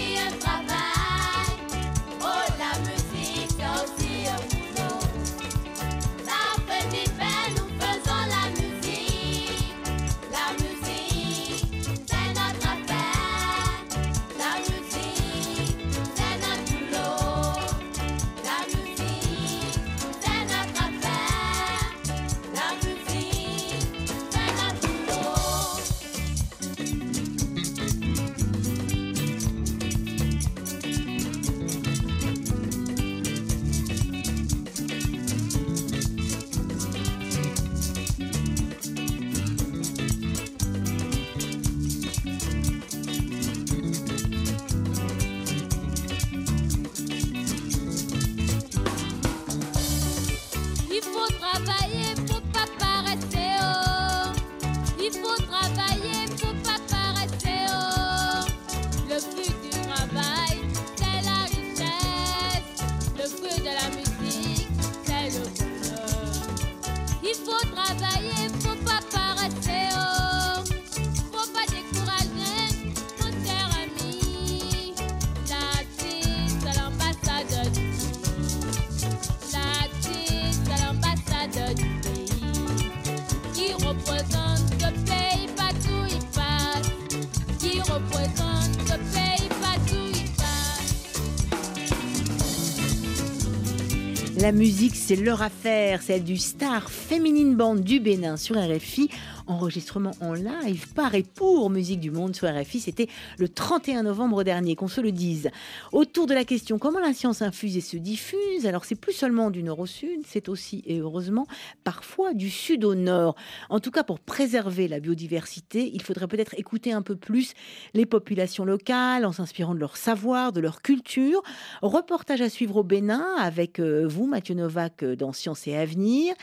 La musique, c'est leur affaire, celle du Star Féminine Band du Bénin sur RFI. Enregistrement en live par et pour Musique du Monde sur RFI. C'était le 31 novembre dernier, qu'on se le dise. Autour de la question comment la science infuse et se diffuse, alors c'est plus seulement du nord au sud, c'est aussi, et heureusement, parfois du sud au nord. En tout cas, pour préserver la biodiversité, il faudrait peut-être écouter un peu plus les populations locales en s'inspirant de leur savoir, de leur culture. Reportage à suivre au Bénin avec euh, vous, Mathieu Novak, euh, dans Sciences et Avenir.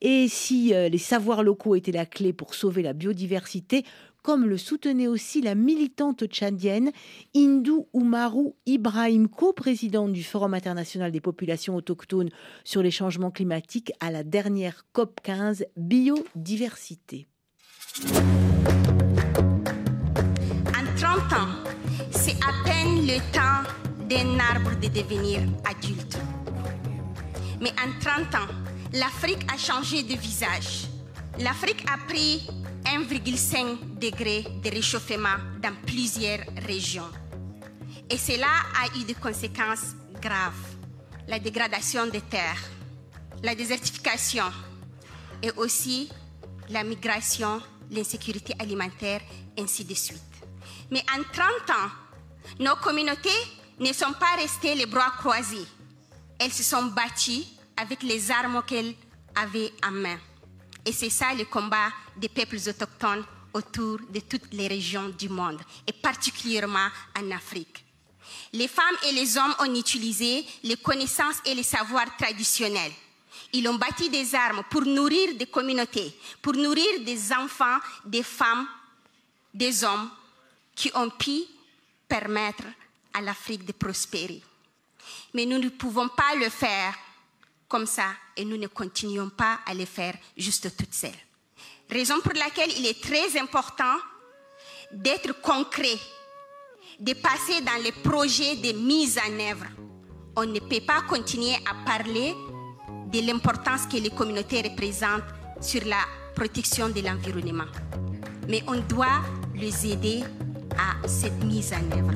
Et si euh, les savoirs locaux étaient la clé pour sauver la biodiversité, comme le soutenait aussi la militante tchadienne Hindou Oumarou Ibrahim, co-présidente du Forum international des populations autochtones sur les changements climatiques à la dernière COP 15 biodiversité. En 30 ans, c'est à peine le temps d'un arbre de devenir adulte. Mais en 30 ans, l'Afrique a changé de visage. L'Afrique a pris 1,5 degré de réchauffement dans plusieurs régions. Et cela a eu des conséquences graves. La dégradation des terres, la désertification et aussi la migration, l'insécurité alimentaire, ainsi de suite. Mais en 30 ans, nos communautés ne sont pas restées les bras croisés. Elles se sont battues avec les armes qu'elles avaient en main. Et c'est ça le combat des peuples autochtones autour de toutes les régions du monde, et particulièrement en Afrique. Les femmes et les hommes ont utilisé les connaissances et les savoirs traditionnels. Ils ont bâti des armes pour nourrir des communautés, pour nourrir des enfants, des femmes, des hommes qui ont pu permettre à l'Afrique de prospérer. Mais nous ne pouvons pas le faire comme ça et nous ne continuons pas à le faire juste toutes seules. Raison pour laquelle il est très important d'être concret, de passer dans les projets de mise en œuvre. On ne peut pas continuer à parler de l'importance que les communautés représentent sur la protection de l'environnement. Mais on doit les aider cette mise en œuvre.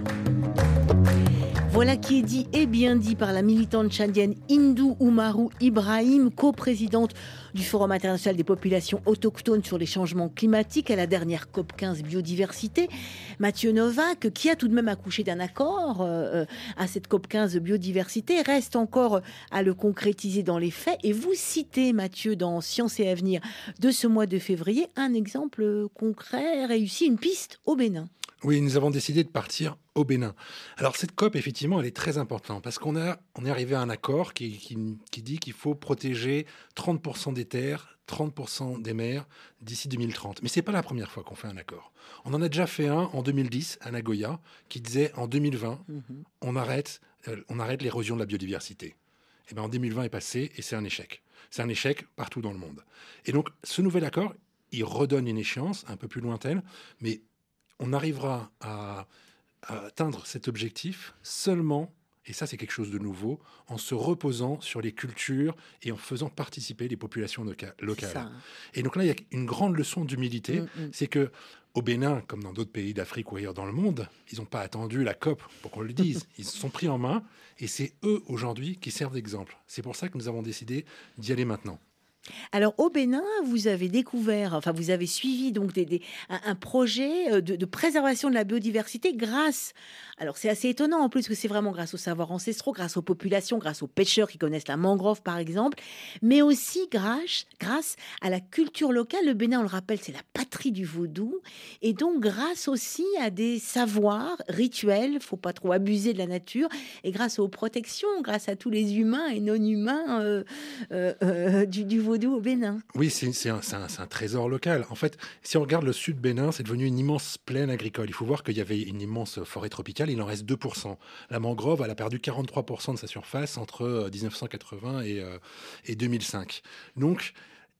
Voilà qui est dit et bien dit par la militante tchadienne Hindou Oumarou Ibrahim, coprésidente du Forum international des populations autochtones sur les changements climatiques à la dernière COP 15 biodiversité. Mathieu Novak, qui a tout de même accouché d'un accord euh, à cette COP 15 biodiversité, reste encore à le concrétiser dans les faits. Et vous citez, Mathieu, dans Sciences et Avenir de ce mois de février, un exemple concret réussi, une piste au Bénin. Oui, nous avons décidé de partir au Bénin. Alors cette COP, effectivement, elle est très importante parce qu'on a, on est arrivé à un accord qui, qui, qui dit qu'il faut protéger 30% des terres, 30% des mers d'ici 2030. Mais c'est pas la première fois qu'on fait un accord. On en a déjà fait un en 2010 à Nagoya qui disait en 2020, on arrête, euh, on arrête l'érosion de la biodiversité. Et bien en 2020 est passé et c'est un échec. C'est un échec partout dans le monde. Et donc ce nouvel accord, il redonne une échéance un peu plus lointaine, mais on arrivera à, à atteindre cet objectif seulement, et ça c'est quelque chose de nouveau, en se reposant sur les cultures et en faisant participer les populations loca- locales. Et donc là, il y a une grande leçon d'humilité, Mm, mm. c'est que au Bénin, comme dans d'autres pays d'Afrique ou ailleurs dans le monde, ils n'ont pas attendu la COP pour qu'on le dise. Ils se sont pris en main et c'est eux aujourd'hui qui servent d'exemple. C'est pour ça que nous avons décidé d'y aller maintenant. Alors au Bénin, vous avez découvert, enfin vous avez suivi donc un, projet euh, de, préservation de la biodiversité grâce. Alors c'est assez étonnant en plus que c'est vraiment grâce aux savoirs ancestraux, grâce aux populations, grâce aux pêcheurs qui connaissent la mangrove par exemple, mais aussi grâce, grâce à la culture locale. Le Bénin, on le rappelle, c'est la patrie du vaudou, et donc grâce aussi à des savoirs rituels, faut pas trop abuser de la nature, et grâce aux protections, grâce à tous les humains et non humains euh, euh, du, du vaudou au Bénin. Oui, c'est un, un- trésor local. En fait, si on regarde le sud Bénin, c'est devenu une immense plaine agricole. Il faut voir qu'il y avait une immense forêt tropicale, il en reste 2%. La mangrove, elle a perdu 43% de sa surface entre euh, 1980 et, euh, et 2005. Donc,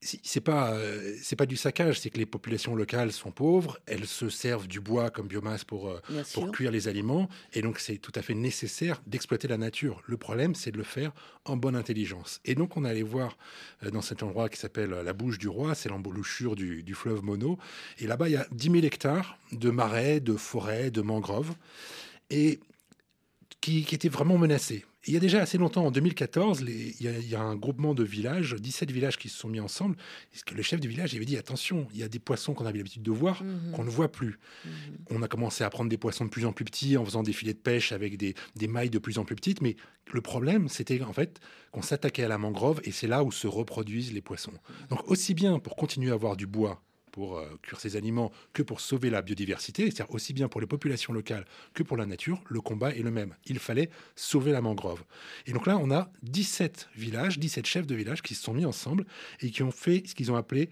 c'est pas euh, c'est pas du saccage, c'est que les populations locales sont pauvres, elles se servent du bois comme biomasse pour euh, pour cuire les aliments, et donc c'est tout à fait nécessaire d'exploiter la nature. Le problème, c'est de le faire en bonne intelligence. Et donc on est allé voir euh, dans cet endroit qui s'appelle la Bouche du Roi, c'est l'embouchure du, du fleuve Mono, et là-bas il y a 10 000 hectares de marais, de forêts, de mangroves, et qui, qui étaient vraiment menacés. Il y a déjà assez longtemps, en 2014, les- il, y a, il y a un groupement de villages, 17 villages qui se sont mis ensemble. Parce que le chef du village avait dit attention, il y a des poissons qu'on avait l'habitude de voir, Mhm. qu'on ne voit plus. On a commencé à prendre des poissons de plus en plus petits en faisant des filets de pêche avec des, des mailles de plus en plus petites. Mais le problème, c'était en fait qu'on s'attaquait à la mangrove et c'est là où se reproduisent les poissons. Donc aussi bien pour continuer à avoir du bois pour euh, cuire ces aliments que pour sauver la biodiversité, c'est-à-dire aussi bien pour les populations locales que pour la nature, le combat est le même. Il fallait sauver la mangrove. Et donc là, on a 17 villages, 17 chefs de village qui se sont mis ensemble et qui ont fait ce qu'ils ont appelé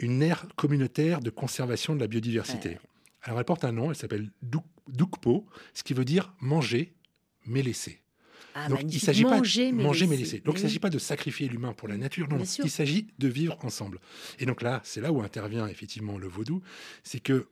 une aire communautaire de conservation de la biodiversité. Alors elle porte un nom, elle s'appelle Duk- Dukpo, ce qui veut dire manger mais laisser. Ah, Donc il s'agit pas Manger, de mais manger mais laisser. Donc il ne s'agit pas de sacrifier l'humain pour la nature, non, il s'agit de vivre ensemble. Et donc là, c'est là où intervient effectivement le vaudou, c'est que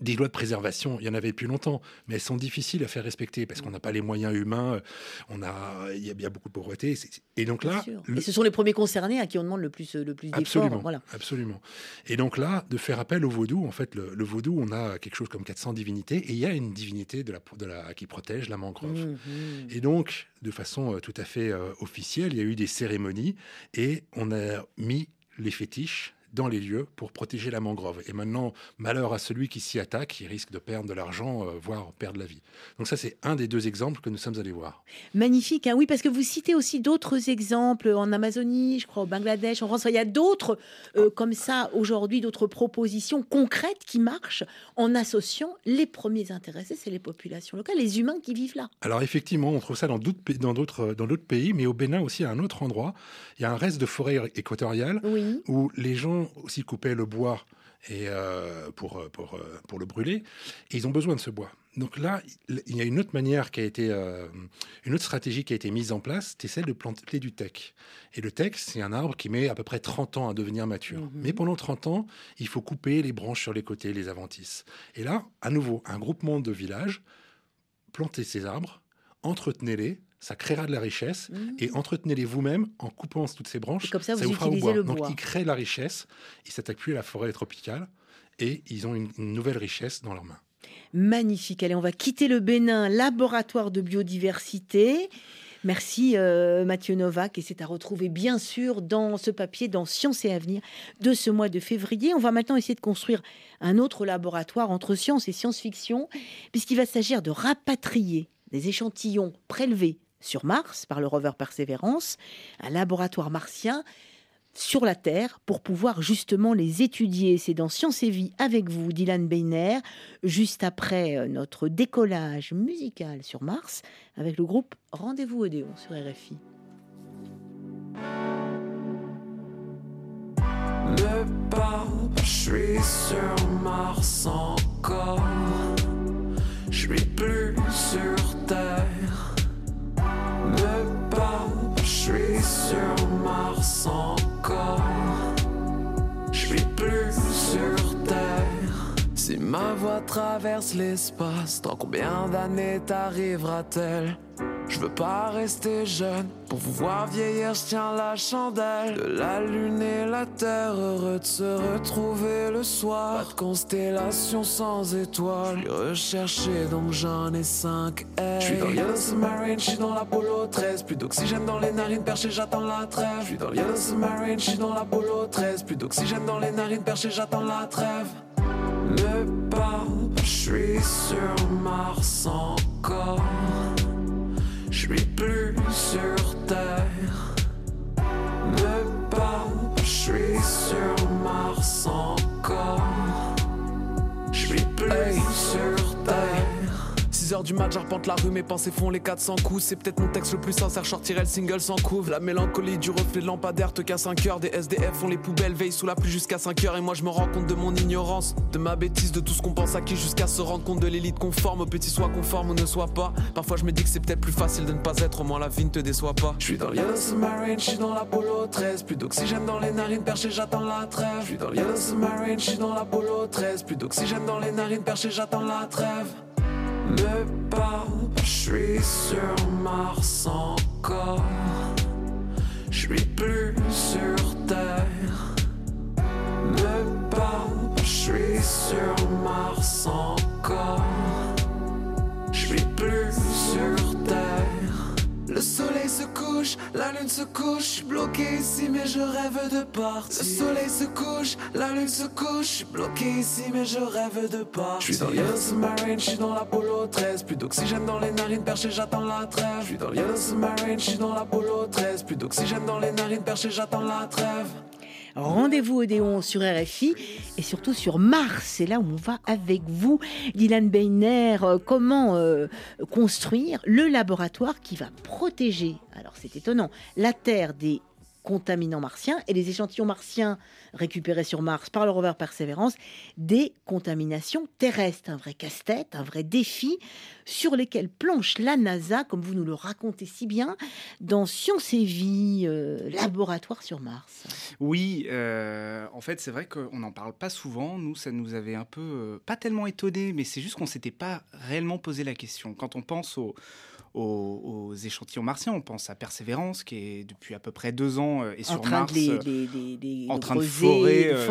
des lois de préservation, il y en avait depuis longtemps, mais elles sont difficiles à faire respecter parce qu'on n'a pas les moyens humains, euh, on a, il y a, a beaucoup de pauvreté. Et donc Bien là, le- Et ce sont les premiers concernés à qui on demande le plus, le plus. Absolument, Voilà. absolument. Et donc là, de faire appel au vaudou, en fait, le, le vaudou, on a quelque chose comme 400 divinités, et il y a une divinité de la, de la, qui protège la mangrove. Mhm. Et donc, de façon euh, tout à fait euh, officielle, il y a eu des cérémonies, et on a mis les fétiches dans les lieux pour protéger la mangrove. Et maintenant, malheur à celui qui s'y attaque, il risque de perdre de l'argent, euh, voire perdre la vie. Donc ça, c'est un des deux exemples que nous sommes allés voir. Magnifique, hein, oui, parce que vous citez aussi d'autres exemples en Amazonie, je crois au Bangladesh, en France. Il y a d'autres euh, comme ça aujourd'hui, d'autres propositions concrètes qui marchent en associant les premiers intéressés, c'est les populations locales, les humains qui vivent là. Alors effectivement, on trouve ça dans d'autres pays- dans d'autres dans d'autres pays, mais au Bénin aussi à un autre endroit, il y a un reste de forêt équatoriale Oui. où les gens aussi coupaient le bois et euh, pour pour euh, pour le brûler, et ils ont besoin de ce bois. Donc là, il y a une autre manière qui a été, euh, une autre stratégie qui a été mise en place, c'est celle de planter du teck. Et le teck, c'est un arbre qui met à peu près 30 ans à devenir mature. Mhm. Mais pendant 30 ans, il faut couper les branches sur les côtés, les avantisses. Et là, à nouveau, un groupement de villages, plantez ces arbres, entretenez-les, ça créera de la richesse, Mhm. et entretenez-les vous-même en coupant toutes ces branches. Et comme ça, vous vous fera au bois. le Donc, bois. ils créent la richesse, ils s'attaquent plus à la forêt tropicale, et ils ont une, une nouvelle richesse dans leurs mains. Magnifique. Allez, on va quitter le Bénin, laboratoire de biodiversité. Merci euh, Mathieu Novak et c'est à retrouver bien sûr dans ce papier dans Sciences et Avenir de ce mois de février. On va maintenant essayer de construire un autre laboratoire entre science et science-fiction puisqu'il va s'agir de rapatrier des échantillons prélevés sur Mars par le rover Perseverance, un laboratoire martien sur la Terre pour pouvoir justement les étudier. C'est dans Science et Vie avec vous, Dylan Beiner, juste après euh, notre décollage musical sur Mars avec le groupe Rendez-vous Odéon sur RFI. Mars encore. Je suis plus sur Terre. Si ma voix traverse l'espace, dans combien d'années t'arrivera-t-elle? Je veux pas rester jeune pour vous voir vieillir, je tiens la chandelle de la lune et la terre, heureux de se retrouver le soir. Pas de constellation sans étoiles, je suis recherché donc j'en ai cinq. Je suis dans le Yellow Submarine, je suis dans l'Apollo 13, plus d'oxygène dans les narines perchées, j'attends la trêve. Je suis dans le Yellow Submarine, je suis dans l'Apollo 13, plus d'oxygène dans les narines perchées, j'attends la trêve. Me parle, je suis sur Mars encore. Je suis plus sur Terre. Me parle, je suis sur Mars encore. Je suis plus sur Terre. 6 heures du mat, j'arpente la rue, mes pensées font les 400 coups. C'est peut-être mon texte le plus sincère, sortirai le single sans couvre. La mélancolie du reflet de lampadaire te casse un cœur. Des SDF font les poubelles, veillent sous la pluie jusqu'à 5 heures. Et moi je me rends compte de mon ignorance, de ma bêtise, de tout ce qu'on pense acquis jusqu'à se rendre compte de l'élite conforme. Au petit soit conforme ou ne soit pas. Parfois je me dis que c'est peut-être plus facile de ne pas être, au moins la vie ne te déçoit pas. Je suis dans le Submarine, je suis dans l'Apollo 13. Plus d'oxygène dans les narines perchées, j'attends la trêve. Je suis dans le Submarine, je suis dans l'Apollo 13. Plus d'oxygène dans les narines perchées, j'attends la trêve. Me parle, je suis sur Mars encore. Je suis plus sur Terre. Me parle, je suis sur Mars encore. Je suis plus sur Terre. Le soleil se couche, la lune se couche, bloqué ici mais je rêve de partir. Le soleil se couche, la lune se couche, bloqué ici mais je rêve de partir. Je suis dans le Yellow Submarine, je suis dans l'Apollo 13, plus d'oxygène dans les narines perchées, j'attends la trêve. Je suis dans le Yellow Submarine, je suis dans l'Apollo 13, plus d'oxygène dans les narines perchées, j'attends la trêve. Rendez-vous Odéon sur RFI et surtout sur Mars. C'est là où on va avec vous, Dylan Beiner. Euh, Comment euh, construire le laboratoire qui va protéger, alors c'est étonnant, la Terre des contaminants martiens et les échantillons martiens récupérés sur Mars par le rover Perseverance des contaminations terrestres. Un vrai casse-tête, un vrai défi sur lesquels planche la NASA, comme vous nous le racontez si bien, dans Sciences et Vie, euh, laboratoire sur Mars. Oui, euh, en fait, c'est vrai qu'on n'en parle pas souvent. Nous, ça nous avait un peu, euh, pas tellement étonné, mais c'est juste qu'on s'était pas réellement posé la question. Quand on pense au, aux, aux échantillons martiens. On pense à Persévérance, qui est depuis à peu près deux ans euh, est en sur train Mars, de les, euh, les- les- les en train de forer, euh, hein.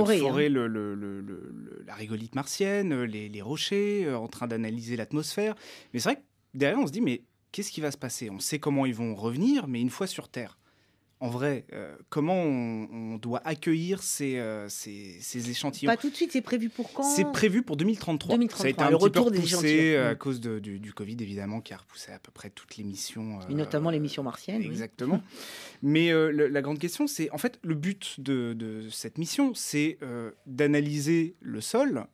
le- la régolithe martienne, euh, les, rochers, euh, en train d'analyser l'atmosphère. Mais c'est vrai que derrière, on se dit, mais qu'est-ce qui va se passer? On sait comment ils vont revenir, mais une fois sur Terre. En vrai, euh, comment on, on doit accueillir ces, euh, ces, ces échantillons Pas tout de suite, c'est prévu pour quand c'est prévu pour 2033. 2033, Ça a été un le petit retour peu des repoussé échantillons. euh, à Mm. cause de- du, du Covid, évidemment, qui a repoussé à peu près toutes les missions. Et euh, notamment les missions martiennes. oui. Exactement. Mais le- la grande question, c'est en fait le but de, de cette mission, c'est d'analyser le sol,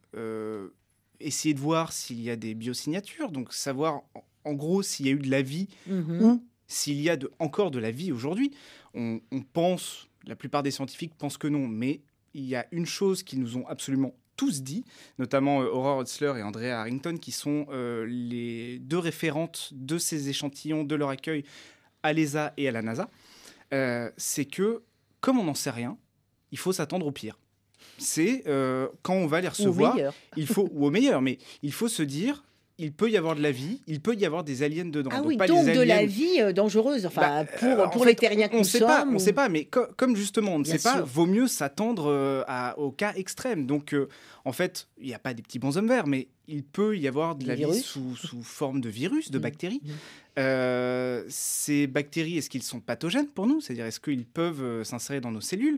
essayer de voir s'il y a des biosignatures, donc savoir en, en gros s'il y a eu de la vie Mhm. ou s'il y a de- encore de la vie aujourd'hui. On, on pense, la plupart des scientifiques pensent que non, mais il y a une chose qu'ils nous ont absolument tous dit, notamment euh, Aurore Hutzler et Andrea Harrington, qui sont euh, les deux référentes de ces échantillons, de leur accueil à l'ESA et à la NASA, euh, c'est que, comme on n'en sait rien, il faut s'attendre au pire. C'est euh, quand on va les recevoir, il faut ou au meilleur, mais il faut se dire il peut y avoir de la vie, il peut y avoir des aliens dedans. Ah oui, pas donc de la vie euh, dangereuse, enfin Bah, pour, euh, en pour fait, les terriens on nous sait pas, on ou- sait pas, mais co- comme justement on ne Bien sait pas, vaut mieux s'attendre euh, au cas extrême. Donc euh, en fait, il n'y a pas des petits bonshommes verts, mais il peut y avoir de la vie sous, sous forme de virus, de Mm. bactéries. Mm. Euh, ces bactéries, est-ce qu'ils sont pathogènes pour nous? C'est-à-dire, est-ce qu'ils peuvent euh, s'insérer dans nos cellules?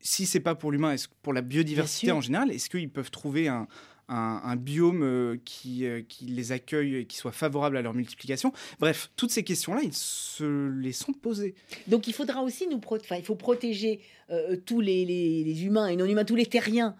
Si c'est pas pour l'humain, est-ce pour la biodiversité en général, est-ce qu'ils peuvent trouver un, un- biome euh, qui, euh, qui les accueille et qui soit favorable à leur multiplication Bref, toutes ces questions-là, ils se les sont posées. Donc il faudra aussi nous protéger, il faut protéger euh, tous les, les- les humains et non humains, tous les terriens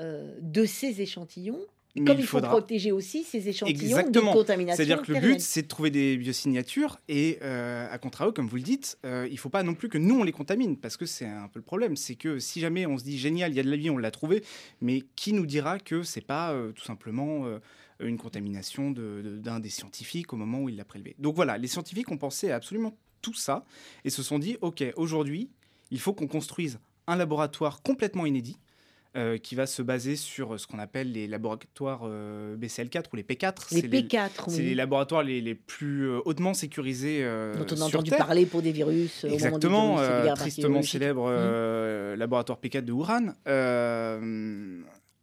de ces échantillons. Mais Comme il il, faut faudra- protéger aussi ces échantillons Exactement. de contamination. C'est-à-dire que le but, c'est de trouver des biosignatures et, euh, à contrario, comme vous le dites, euh, il ne faut pas non plus que nous, on les contamine, parce que c'est un peu le problème. C'est que si jamais on se dit génial, il y a de la vie, on l'a trouvé, mais qui nous dira que c'est pas euh, tout simplement euh, une contamination de- de- d'un des scientifiques au moment où il l'a prélevé Donc voilà, les scientifiques ont pensé à absolument tout ça et se sont dit, OK, aujourd'hui, il faut qu'on construise un laboratoire complètement inédit. Euh, qui va se baser sur ce qu'on appelle les laboratoires euh, BCL4 ou les P4. Les C'est P4, c'est oui. les laboratoires les, les plus euh, hautement sécurisés euh, dont on a entendu Terre. parler pour des virus. au moment des Exactement, virus tristement célèbre euh, laboratoire P4 de Wuhan.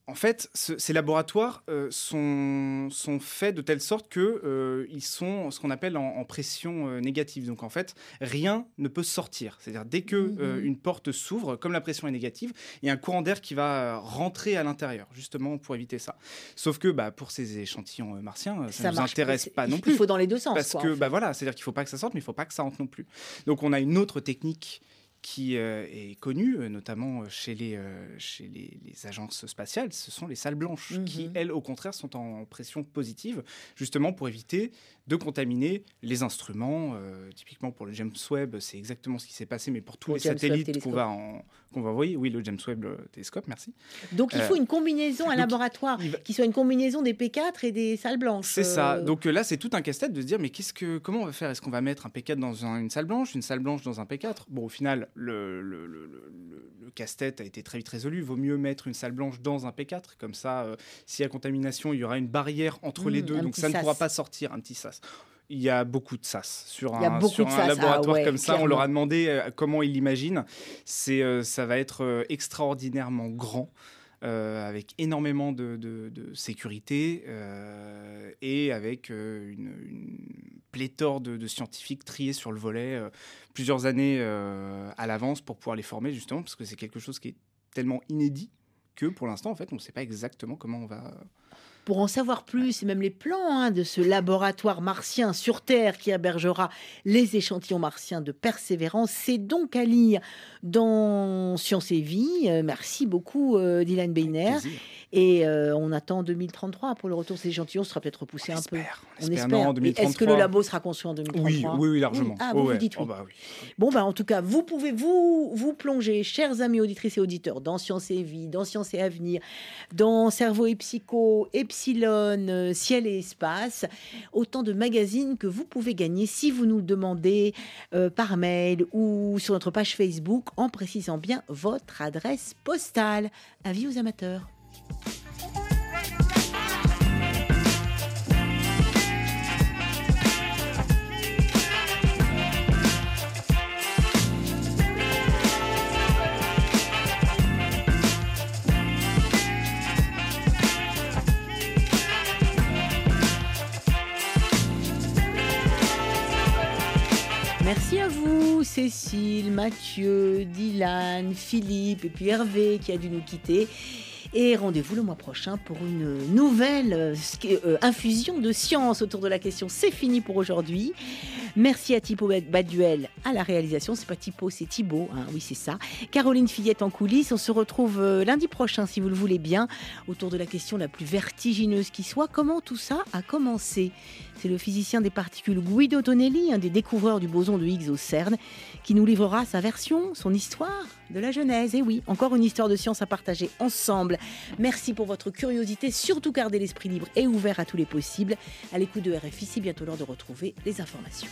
En fait, ce- ces laboratoires euh, sont, sont faits de telle sorte que euh, sont ce qu'on appelle en, en pression euh, négative. Donc en fait, rien ne peut sortir. C'est-à-dire dès que euh, une porte s'ouvre, comme la pression est négative, il y a un courant d'air qui va rentrer à l'intérieur, justement pour éviter ça. Sauf que bah, pour ces échantillons martiens, ça ne nous intéresse pas. non Il plus. faut dans les deux sens. Parce quoi, que, en fait. bah voilà, c'est-à-dire qu'il faut pas que ça sorte, mais il faut pas que ça rentre non plus. Donc on a une autre technique qui euh, est connue, euh, notamment euh, chez, les, chez les, les agences spatiales, ce sont les salles blanches, qui, Mhm. elles, au contraire, sont en pression positive, justement pour éviter de contaminer les instruments. Euh, typiquement pour le James Webb, c'est exactement ce qui s'est passé, mais pour tous les James satellites qu'on va, en- qu'on va envoyer, oui, le James Webb le télescope, merci. Donc il euh, faut une combinaison, un laboratoire va- qui soit une combinaison des P4 et des salles blanches. C'est ça. euh, Donc euh, là, c'est tout un casse-tête de se dire, mais qu'est-ce que, comment on va faire? Est-ce qu'on va mettre un P4 dans un- une salle blanche, une salle blanche dans un P4 Bon, au final, le, le- le- casse-tête a été très vite résolu. Vaut mieux mettre une salle blanche dans un P4. Comme ça, euh, s'il y a contamination, il y aura une barrière entre les Mm, deux. Donc ça ne pourra pas sortir, un petit sas. Il y a beaucoup de sas sur un, sur un sas, ah laboratoire ouais, comme ça. On leur a demandé euh, comment ils l'imaginent. C'est, euh, ça va être euh, extraordinairement grand. euh, avec énormément de, de- de sécurité euh, et avec une, une pléthore de, de scientifiques triés sur le volet plusieurs années à l'avance pour pouvoir les former justement parce que c'est quelque chose qui est tellement inédit que pour l'instant en fait on ne sait pas exactement comment on va Pour en savoir plus, et même les plans hein, de ce laboratoire martien sur Terre qui hébergera les échantillons martiens de Persévérance, c'est donc à lire dans Science et Vie. Euh, merci beaucoup, euh, Dylan Beiner. Et euh, on attend 2033 pour le retour de ces échantillons. Sera peut-être repoussé un peu. on On espère. Non, Est-ce que le 2033. labo sera construit en 2033 oui oui oui largement Ah, Oh, vous, vous dites Oh, bah oui. Bon, bah, en tout cas, vous pouvez vous, vous plonger, chers amis auditrices et auditeurs, dans Science et Vie, dans Science et Avenir, dans Cerveau et Psycho, Epsilon, euh, Ciel et Espace. Autant de magazines que vous pouvez gagner si vous nous le demandez euh, par mail ou sur notre page Facebook en précisant bien votre adresse postale. Avis aux amateurs. Merci à vous, Cécile, Mathieu, Dylan, Philippe et puis Hervé qui a dû nous quitter. Et rendez-vous le mois prochain pour une nouvelle euh, euh, infusion de science autour de la question. C'est fini pour aujourd'hui. Merci à Thibaut Baduel à la réalisation. C'est pas Thibaut, c'est Thibaut. hein, oui, c'est ça. Caroline Fillette en coulisses. On se retrouve euh, lundi prochain, si vous le voulez bien, autour de la question la plus vertigineuse qui soit. Comment tout ça a commencé? C'est le physicien des particules Guido Tonelli, un des découvreurs du boson de Higgs au CERN, qui nous livrera sa version, son histoire de la Genèse. Et oui, encore une histoire de science à partager ensemble. Merci pour votre curiosité. Surtout gardez l'esprit libre et ouvert à tous les possibles. À l'écoute de RFI, c'est bientôt l'heure de retrouver les informations.